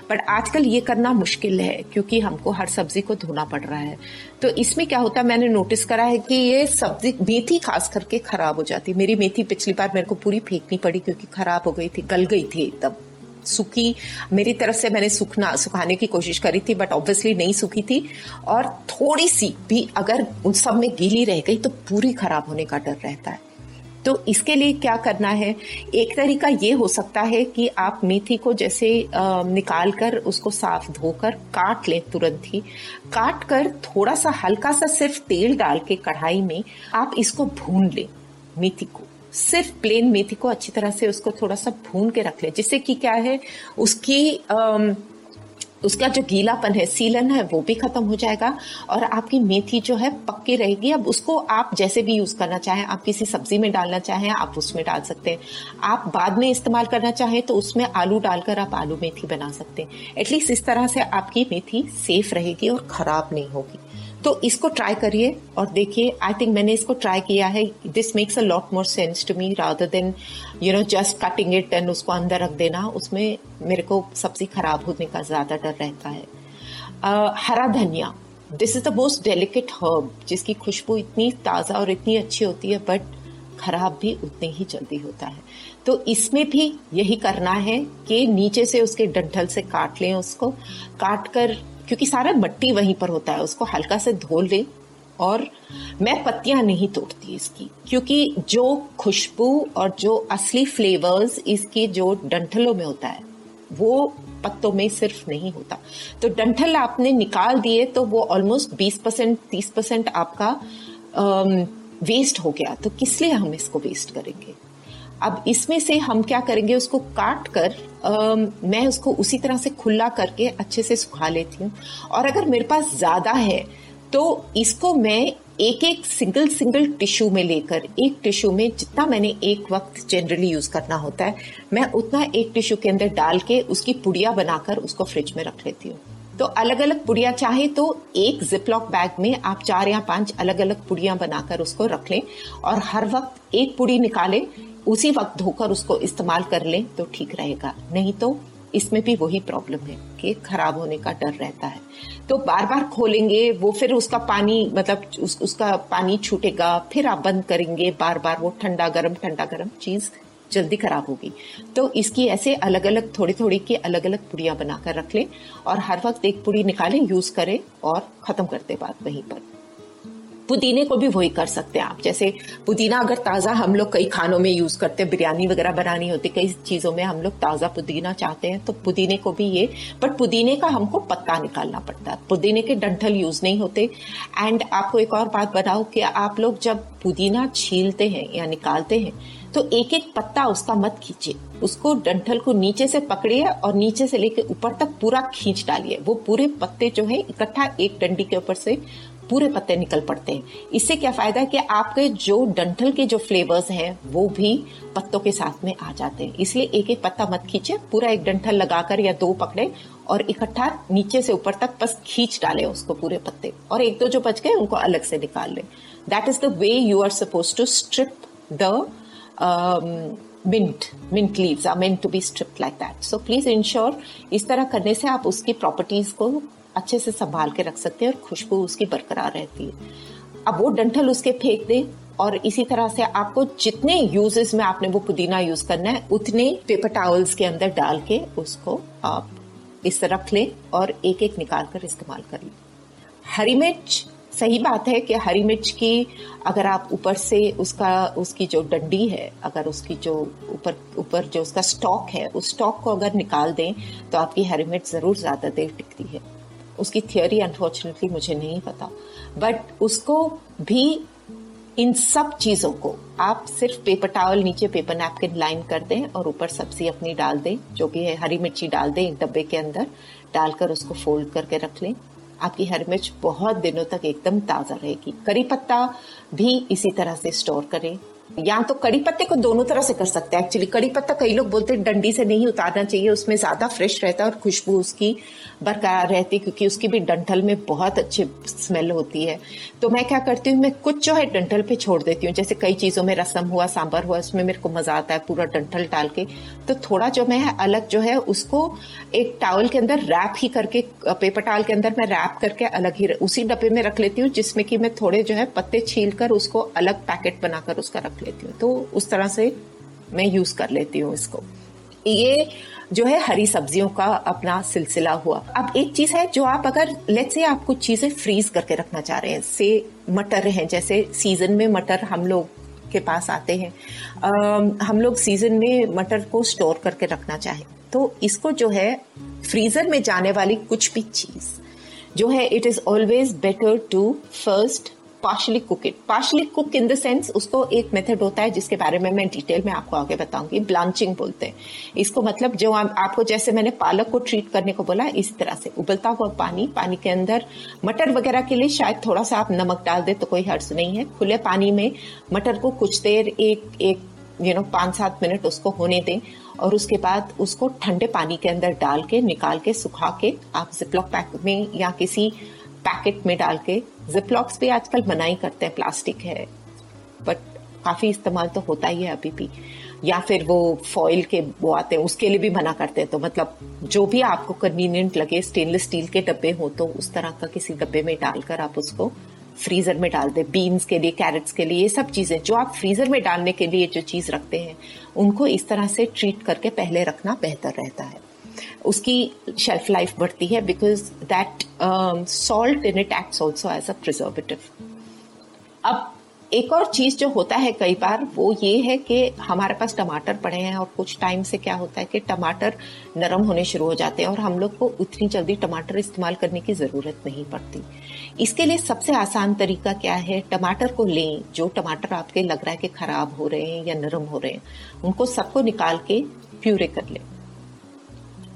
बट आजकल ये करना मुश्किल है, क्योंकि हमको हर सब्ज़ी को धोना पड़ रहा है। तो इसमें क्या होता, मैंने नोटिस करा है कि ये सब्ज़ी, मेथी खास करके खराब हो जाती। मेरी मेथी पिछली बार मेरे को पूरी फेंकनी पड़ी, क्योंकि खराब हो गई थी, गल गई थी एकदम। सूखी। मेरी तरफ़ से मैंने सूखना, सुखाने की कोशिश करी थी बट ऑब्वियसली नहीं सूखी थी। और थोड़ी सी भी अगर उन सब में गीली रह गई तो पूरी खराब होने का डर रहता है। तो इसके लिए क्या करना है? एक तरीका ये हो सकता है कि आप मेथी को जैसे निकाल कर उसको साफ़ धोकर काट लें तुरंत ही। काट कर थोड़ा सा, हल्का सा सिर्फ़ तेल डाल के कढ़ाई में आप इसको भून लें, मेथी को। सिर्फ़ प्लेन मेथी को अच्छी तरह से उसको थोड़ा सा भून के रख ले। जिससे कि क्या है उसकी अम, उसका जो गीलापन है सीलन है वो भी खत्म हो जाएगा और आपकी मेथी जो है पक्की रहेगी। अब उसको आप जैसे भी यूज़ करना चाहें आप किसी सब्ज़ी में डालना चाहें आप उसमें डाल सकते हैं। आप बाद में इस्तेमाल करना चाहें तो उसमें आलू डालकर आप आलू मेथी बना सकते हैं। एटलीस्ट इस तरह से आपकी मेथी सेफ़ रहेगी और खराब नहीं होगी। तो इसको ट्राई करिए और देखिए आई थिंक मैंने इसको ट्राई किया है। This makes a lot more sense to me rather than you know just cutting it and उसको अंदर रख देना। उसमें मेरे को सब्ज़ी खराब होने का ज़्यादा डर रहता है। अ, हरा धनिया। This is the most delicate herb जिसकी खुशबू इतनी ताज़ा और इतनी अच्छी होती है बट खराब भी उतने ही जल्दी होता है। तो इसमें भी यही करना है कि नीचे से उसके डंठल से काट लें उसको। काट कर क्योंकि सारा मट्टी वहीं पर होता है, उसको हल्का से धो लें और मैं पत्तियाँ नहीं तोड़ती इसकी, क्योंकि जो खुशबू और जो असली फ्लेवर्स इसके जो डंठलों में होता है, वो पत्तों में सिर्फ़ नहीं होता। तो डंठल आपने निकाल दिए तो वो ऑलमोस्ट 20 परसेंट, तीस परसेंट आपका वेस्ट हो गया। तो किस लिए हम इसको वेस्ट करेंगे? अब इसमें से हम क्या करेंगे उसको काट कर अम, मैं उसको उसी तरह से खुला करके अच्छे से सुखा लेती हूँ। और अगर मेरे पास ज़्यादा है तो इसको मैं एक एक सिंगल सिंगल टिश्यू में लेकर एक टिश्यू में जितना मैंने एक वक्त जनरली यूज़ करना होता है मैं उतना एक टिश्यू के अंदर डाल के उसकी पुड़िया बनाकर उसको फ्रिज में रख लेती हूँ। तो अलग अलग पुड़िया चाहे तो एक जिपलॉक बैग में आप चार या पाँच अलग अलग पुड़िया बनाकर उसको रख लें और हर वक्त एक पुड़ी निकालें उसी वक्त धोकर उसको इस्तेमाल कर लें तो ठीक रहेगा। नहीं तो इसमें भी वही प्रॉब्लम है कि खराब होने का डर रहता है। तो बार बार खोलेंगे वो फिर उसका पानी मतलब उस, उसका पानी छूटेगा फिर आप बंद करेंगे बार बार वो ठंडा गर्म ठंडा गर्म चीज़ जल्दी खराब होगी। तो इसकी ऐसे अलग अलग थोड़ी थोड़ी की अलग अलग पुड़िया बनाकर रख लें और हर वक्त एक पुड़ी निकालें यूज़ करें और खत्म कर करते बात वहीं पर। पुदीने को भी वही कर सकते हैं आप। जैसे पुदीना अगर ताज़ा हम लोग कई खानों में यूज़ करते हैं, बिरयानी वगैरह बनानी होती, कई चीज़ों में हम लोग ताज़ा पुदीना चाहते हैं तो पुदीने को भी ये बट पुदीने का हमको पत्ता निकालना पड़ता है। पुदीने के डंठल यूज़ नहीं होते। एंड आपको एक और बात बताओ कि आप लोग जब पुदीना छीलते हैं या निकालते हैं तो एक एक पत्ता उसका मत खींचे उसको डंठल को नीचे से पकड़िए और नीचे से लेके ऊपर तक पूरा खींच डालिए। वो पूरे पत्ते जो है, इकट्ठा एक डंडी के ऊपर से पूरे पत्ते निकल पड़ते हैं। इससे क्या फ़ायदा है कि आपके जो डंठल के जो फ्लेवर्स हैं, वो भी पत्तों के साथ में आ जाते हैं। इसलिए एक एक पत्ता मत खींचे, पूरा एक डंठल लगाकर या दो पकड़े और इकट्ठा नीचे से ऊपर तक बस खींच डाले उसको पूरे पत्ते। और एक दो जो बच गए, उनको अलग से निकाल ले। That is the way you are suppose to strip the mint mint leaves are meant to be stripped like that so please ensure इस तरह करने से आप उसकी प्रॉपर्टीज़ को अच्छे से संभाल के रख सकते हैं और खुशबू उसकी बरकरार रहती है। अब वो डंठल उसके फेंक दें और इसी तरह से आपको जितने यूजेस में आपने वो पुदीना यूज़ करना है, उतने पेपर टावल्स के अंदर डाल के उसको आप इस रख लें और एक एक निकाल कर इस्तेमाल कर लें। हरी मिर्च, सही बात है कि हरी मिर्च की अगर आप ऊपर से उसका, उसकी जो डंडी है, अगर उसकी जो ऊपर ऊपर जो उसका स्टॉक है, उस स्टॉक को अगर निकाल दें तो आपकी हरी मिर्च ज़रूर ज़्यादा देर टिकती है। उसकी थियोरी अनफॉर्चुनेटली मुझे नहीं पता। बट उसको भी इन सब चीज़ों को आप सिर्फ़ पेपर टावल नीचे पेपर नैपकिन लाइन कर दें और ऊपर सब्ज़ी अपनी डाल दें, जो भी है, हरी मिर्ची डाल दें एक डब्बे के अंदर, डालकर उसको फोल्ड करके रख लें। आपकी हरी मिर्च बहुत दिनों तक एकदम ताज़ा रहेगी। करी पत्ता भी इसी तरह से स्टोर करें। या तो कड़ी पत्ते को दोनों तरह से कर सकते हैं। एक्चुअली कड़ी पत्ता कई लोग बोलते हैं, डंडी से नहीं उतारना चाहिए, उसमें ज़्यादा फ्रेश रहता है और खुशबू उसकी बरकरार रहती है, क्योंकि उसकी भी डंठल में बहुत अच्छी स्मेल होती है। तो मैं क्या करती हूँ, मैं कुछ जो है डंठल पे छोड़ देती हूँ। जैसे कई चीज़ों में रसम हुआ सांबर हुआ, उसमें मेरे को मज़ा आता है पूरा डंठल डाल के। तो थोड़ा जो मैं अलग जो है उसको एक टावल के अंदर रैप ही करके पेपर टावल के अंदर मैं रैप करके अलग ही उसी डब्बे में रख लेती हूँ, जिसमें कि मैं थोड़े जो है पत्ते छील कर उसको अलग पैकेट बनाकर उसका रख लेती हूँ। तो उस तरह से मैं यूज़ कर लेती हूँ इसको। ये जो है हरी सब्जियों का अपना सिलसिला हुआ। अब एक चीज़ है जो आप अगर लेट से आप कुछ चीज़ें फ्रीज करके रखना चाह रहे हैं से मटर हैं जैसे सीज़न में मटर हम लोग के पास आते हैं आ, हम लोग सीज़न में मटर को स्टोर करके रखना चाहें। तो इसको जो है फ्रीजर में जाने वाली कुछ भी चीज़ जो है it is always better to first partially cook it partially cook in the sense उसको एक मेथड होता है जिसके बारे में मैं डिटेल में आपको आगे बताऊँगी। ब्लांचिंग बोलते हैं। इसको मतलब जो आ, आपको जैसे मैंने पालक को ट्रीट करने को बोला इस तरह से। उबलता हुआ पानी पानी के अंदर मटर वगैरह के लिए शायद थोड़ा सा आप नमक डाल दे तो कोई हर्ष नहीं है। खुले पानी में मटर को कुछ देर एक एक यू नो पाँच सात मिनट उसको होने दें और उसके बाद उसको ठंडे पानी के अंदर डाल के निकाल के सुखा के आप जिपलॉक पैक में या किसी पैकेट में डाल के जिपलॉक्स भी आजकल मनाई करते हैं, प्लास्टिक है। बट काफ़ी इस्तेमाल तो होता ही है अभी भी। या फिर वो फॉइल के वो आते हैं, उसके लिए भी मना करते हैं। तो मतलब जो भी आपको कन्वीनियंट लगे स्टेनलेस स्टील के डब्बे हो तो उस तरह का किसी डब्बे में डालकर आप उसको फ्रीजर में डाल दे। बीन्स के लिए कैरेट्स के लिए, ये सब चीज़ें जो आप फ्रीजर में डालने के लिए जो चीज़ रखते हैं, उनको इस तरह से ट्रीट करके पहले रखना बेहतर रहता है। उसकी शेल्फ लाइफ बढ़ती है because that salt in it acts also as a preservative अब एक और चीज़ जो होता है कई बार, वो ये है कि हमारे पास टमाटर पड़े हैं और कुछ टाइम से क्या होता है कि टमाटर नरम होने शुरू हो जाते हैं और हम लोग को उतनी जल्दी टमाटर इस्तेमाल करने की ज़रूरत नहीं पड़ती। इसके लिए सबसे आसान तरीका क्या है? टमाटर को लें, जो टमाटर आपके लग रहा है कि खराब हो रहे हैं या नरम हो रहे हैं, उनको सबको निकाल के प्यूरे कर लें।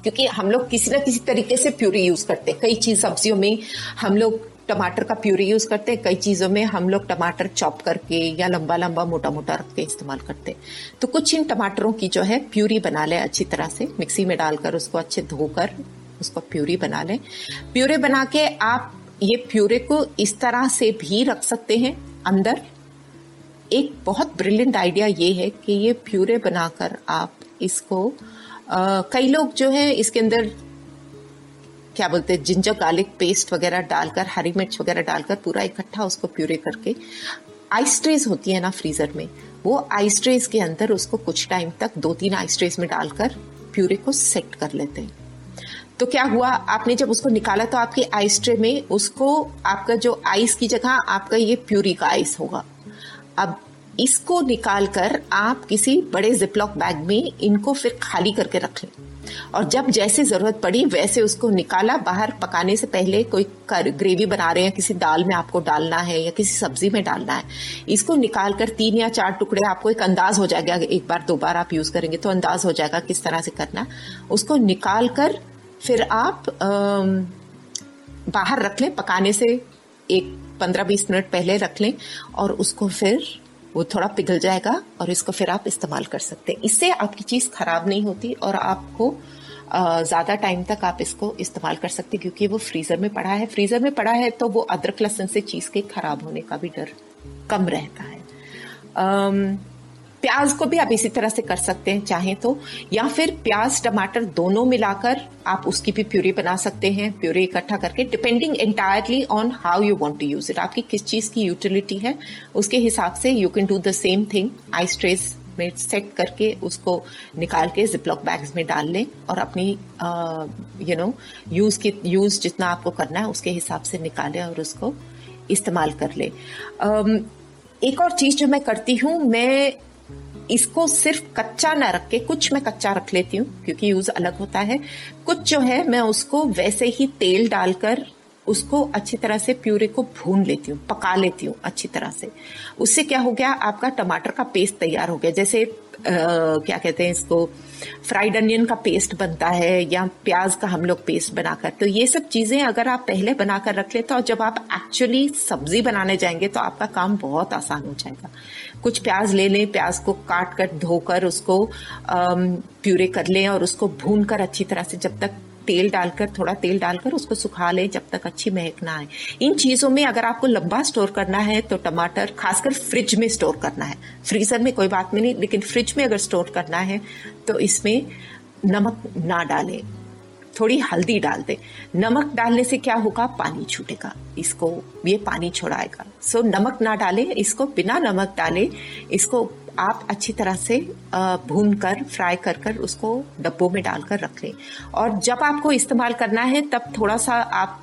क्योंकि हम लोग किसी ना किसी तरीके से प्यूरी यूज़ करते हैं। कई चीज़ सब्जियों में हम लोग टमाटर का प्यूरी यूज़ करते हैं, कई चीज़ों में हम लोग टमाटर चॉप करके या लंबा लंबा मोटा मोटा रख के इस्तेमाल करते हैं। तो कुछ इन टमाटरों की जो है प्यूरी बना ले अच्छी तरह से, मिक्सी में डालकर उसको अच्छे धोकर उसको प्यूरी बना लें। प्यूरे बना के आप ये प्यूरे को इस तरह से भी रख सकते हैं अंदर। एक बहुत ब्रिलियंट आइडिया ये है कि ये प्यूरे बनाकर आप इसको कई लोग जो है, इसके अंदर, क्या बोलते हैं जिंजर गार्लिक पेस्ट वगैरह डालकर, हरी मिर्च वगैरह डालकर पूरा इकट्ठा उसको प्यूरे करके आइस ट्रेज होती है ना फ्रीजर में, वो आइस ट्रेज के अंदर उसको कुछ टाइम तक दो तीन आइस ट्रेज में डालकर प्यूरे को सेट कर लेते हैं। तो क्या हुआ, आपने जब उसको निकाला तो आपके आइस ट्रे में उसको, आपका जो आइस की जगह, आपका ये प्यूरी का आइस होगा। अब इसको निकालकर आप किसी बड़े जिपलॉक बैग में इनको फिर खाली करके रख लें। और जब जैसे ज़रूरत पड़ी, वैसे उसको निकाला। बाहर पकाने से पहले कोई कर ग्रेवी बना रहे हैं, किसी दाल में आपको डालना है या किसी सब्ज़ी में डालना है। इसको निकाल कर तीन या चार टुकड़े आपको एक अंदाज हो जाएगा, एक बार दो बार आप यूज़ करेंगे तो अंदाज हो जाएगा किस तरह से करना। उसको निकाल कर फिर आप बाहर रख लें, पकाने से एक पंद्रह बीस मिनट पहले रख लें और उसको फिर वो थोड़ा पिघल जाएगा और इसको फिर आप इस्तेमाल कर सकते हैं। इससे आपकी चीज़ खराब नहीं होती और आपको ज़्यादा टाइम तक आप इसको इस्तेमाल कर सकते क्योंकि वो फ्रीजर में पड़ा है। फ्रीजर में पड़ा है तो वो अदरक लहसन से चीज़ के खराब होने का भी डर कम रहता है। प्याज को भी आप इसी तरह से कर सकते हैं चाहें तो। या फिर प्याज टमाटर दोनों मिलाकर आप उसकी भी प्यूरी बना सकते हैं प्यूरी इकट्ठा करके depending entirely on how you want to use it आपकी किस चीज़ की यूटिलिटी है उसके हिसाब से you can do the same thing ice trays में सेट करके उसको निकाल के जिपलॉक बैग्स में डाल लें और अपनी यू नो यूज़ की यूज़ जितना आपको करना है उसके हिसाब से निकालें और उसको इस्तेमाल कर लें। um, एक और चीज़ जो मैं करती हूँ मैं इसको सिर्फ़ कच्चा ना रख के, कुछ मैं कच्चा रख लेती हूँ, क्योंकि यूज़ अलग होता है। कुछ जो है, मैं उसको वैसे ही तेल डालकर उसको अच्छी तरह से प्यूरे को भून लेती हूँ पका लेती हूँ अच्छी तरह से। उससे क्या हो गया आपका टमाटर का पेस्ट तैयार हो गया। जैसे आ, क्या कहते हैं इसको फ्राइड अनियन का पेस्ट बनता है या प्याज का हम लोग पेस्ट बनाकर। तो ये सब चीज़ें अगर आप पहले बनाकर रख लेते और जब आप एक्चुअली सब्ज़ी बनाने जाएँगे तो आपका काम बहुत आसान हो जाएगा। कुछ प्याज ले लें प्याज को काट कर धोकर उसको प्यूरे कर लें और उसको भून कर अच्छी तरह से जब तक तेल डालकर, थोड़ा तेल डालकर उसको सुखा लें जब तक अच्छी महक ना आए। इन चीज़ों में अगर आपको लंबा स्टोर करना है तो टमाटर, खासकर फ्रिज में स्टोर करना है। फ्रीजर में कोई बात में नहीं, लेकिन फ्रिज में अगर स्टोर करना है तो इसमें नमक ना डालें। थोड़ी हल्दी डाल दे। नमक डालने से क्या होगा? पानी छूटेगा। इसको, ये पानी छोड़ाएगा। सो नमक ना डालें, इसको बिना नमक डाले, इसको आप अच्छी तरह से भून कर फ्राई कर कर उसको डब्बों में डालकर रख लें। और जब आपको इस्तेमाल करना है, तब थोड़ा सा आप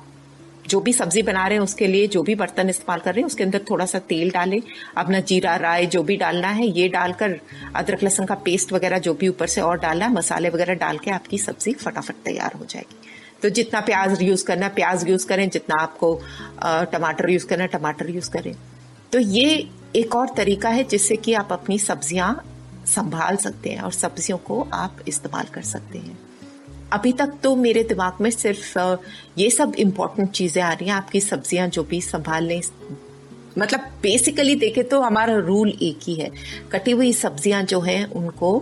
जो भी सब्ज़ी बना रहे हैं, उसके लिए जो भी बर्तन इस्तेमाल कर रहे हैं, उसके अंदर थोड़ा सा तेल डालें। अपना जीरा राय जो भी डालना है, ये डालकर अदरक, लहसुन का पेस्ट वगैरह जो भी ऊपर से और डालना है मसाले वगैरह डाल के आपकी सब्ज़ी फटाफट तैयार हो जाएगी। तो जितना प्याज यूज़ करना, प्याज यूज़ करें, जितना आपको टमाटर यूज़ करना टमाटर यूज़ करें। तो ये एक और तरीका है जिससे कि आप अपनी सब्ज़ियाँ संभाल सकते हैं और सब्जियों को आप इस्तेमाल कर सकते हैं। अभी तक तो मेरे दिमाग में सिर्फ़ ये सब इम्पोर्टेंट चीज़ें आ रही हैं। आपकी सब्ज़ियाँ जो भी संभाल लें मतलब बेसिकली देखे तो हमारा रूल एक ही है। कटी हुई सब्ज़ियाँ जो हैं, उनको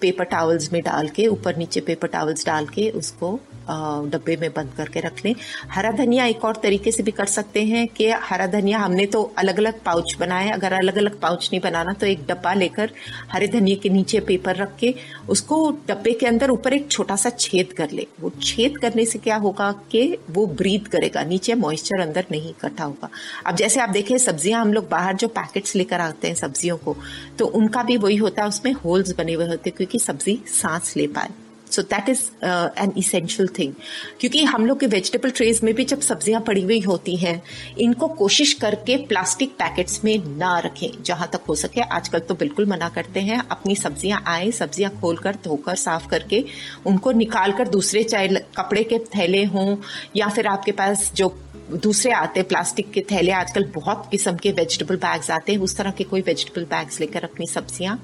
पेपर टावल्स में डाल के, ऊपर नीचे पेपर टावल्स डाल के, उसको डब्बे में बंद करके रख लें। हरा धनिया एक और तरीके से भी कर सकते हैं कि हरा धनिया हमने तो अलग अलग पाउच बनाए अगर अलग अलग पाउच नहीं बनाना तो एक डब्बा लेकर हरे धनिया के नीचे पेपर रख के उसको डब्बे के अंदर ऊपर एक छोटा सा छेद कर ले। वो छेद करने से क्या होगा कि वो ब्रीथ करेगा, नीचे मॉइस्चर अंदर नहीं इकट्ठा होगा। अब जैसे आप देखें, सब्ज़ियाँ हम लोग बाहर जो पैकेट्स लेकर आते हैं सब्जियों को तो उनका भी वही होता है, उसमें होल्स बने हुए होते हैं क्योंकि सब्ज़ी सांस ले पाए। So that is an essential thing क्योंकि हम लोग के वेजिटेबल ट्रेज में भी जब सब्ज़ियाँ पड़ी हुई होती हैं, इनको कोशिश करके प्लास्टिक पैकेट्स में ना रखें, जहाँ तक हो सके। आजकल तो बिल्कुल मना करते हैं, अपनी सब्ज़ियाँ आए, सब्ज़ियाँ खोलकर, धोकर, साफ़ करके उनको निकाल कर दूसरे चाहे कपड़े के थैले हों, या फिर आपके पास जो दूसरे आते प्लास्टिक के थैले, आजकल बहुत किस्म के वेजिटेबल बैग्स आते हैं, उस तरह के कोई वेजिटेबल बैग्स लेकर अपनी सब्ज़ियाँ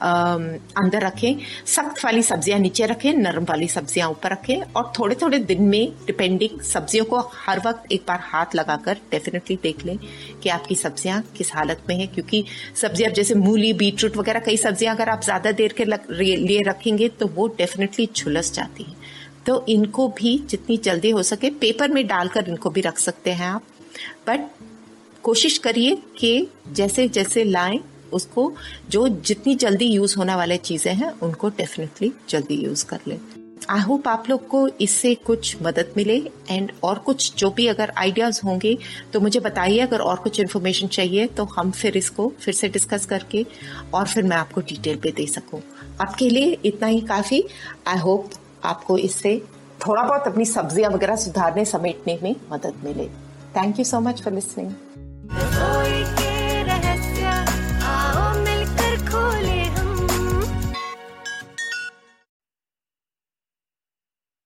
अंदर रखें, सख्त वाली सब्ज़ियाँ नीचे रखें, नरम वाली सब्ज़ियाँ ऊपर रखें और थोड़े थोड़े दिन में डिपेंडिंग सब्जियों को हर वक्त एक बार हाथ लगाकर डेफिनेटली देख लें कि आपकी सब्ज़ियाँ किस हालत में है, क्योंकि सब्ज़ियाँ जैसे मूली, बीटरूट वगैरह कई सब्ज़ियाँ अगर आप ज़्यादा देर के लिए रखेंगे तो वो डेफिनेटली झुलस जाती है। तो इनको भी जितनी जल्दी हो सके, पेपर में डालकर इनको भी रख सकते हैं आप। बट कोशिश करिए कि जैसे जैसे लाएँ, उसको जो जितनी जल्दी यूज़ होने वाले चीज़ें हैं, उनको डेफिनेटली जल्दी यूज़ कर ले। आई होप आप लोग को इससे कुछ मदद मिले एंड और कुछ जो भी अगर आइडियाज़ होंगे तो मुझे बताइए। अगर और कुछ इन्फॉर्मेशन चाहिए तो हम फिर इसको फिर से डिस्कस करके और फिर मैं आपको डिटेल पे दे सकूँ। आपके लिए इतना ही काफ़ी। आई होप आपको इससे थोड़ा बहुत अपनी सब्ज़ियाँ वगैरह सुधारने, समेटने में मदद मिले। Thank you so much for listening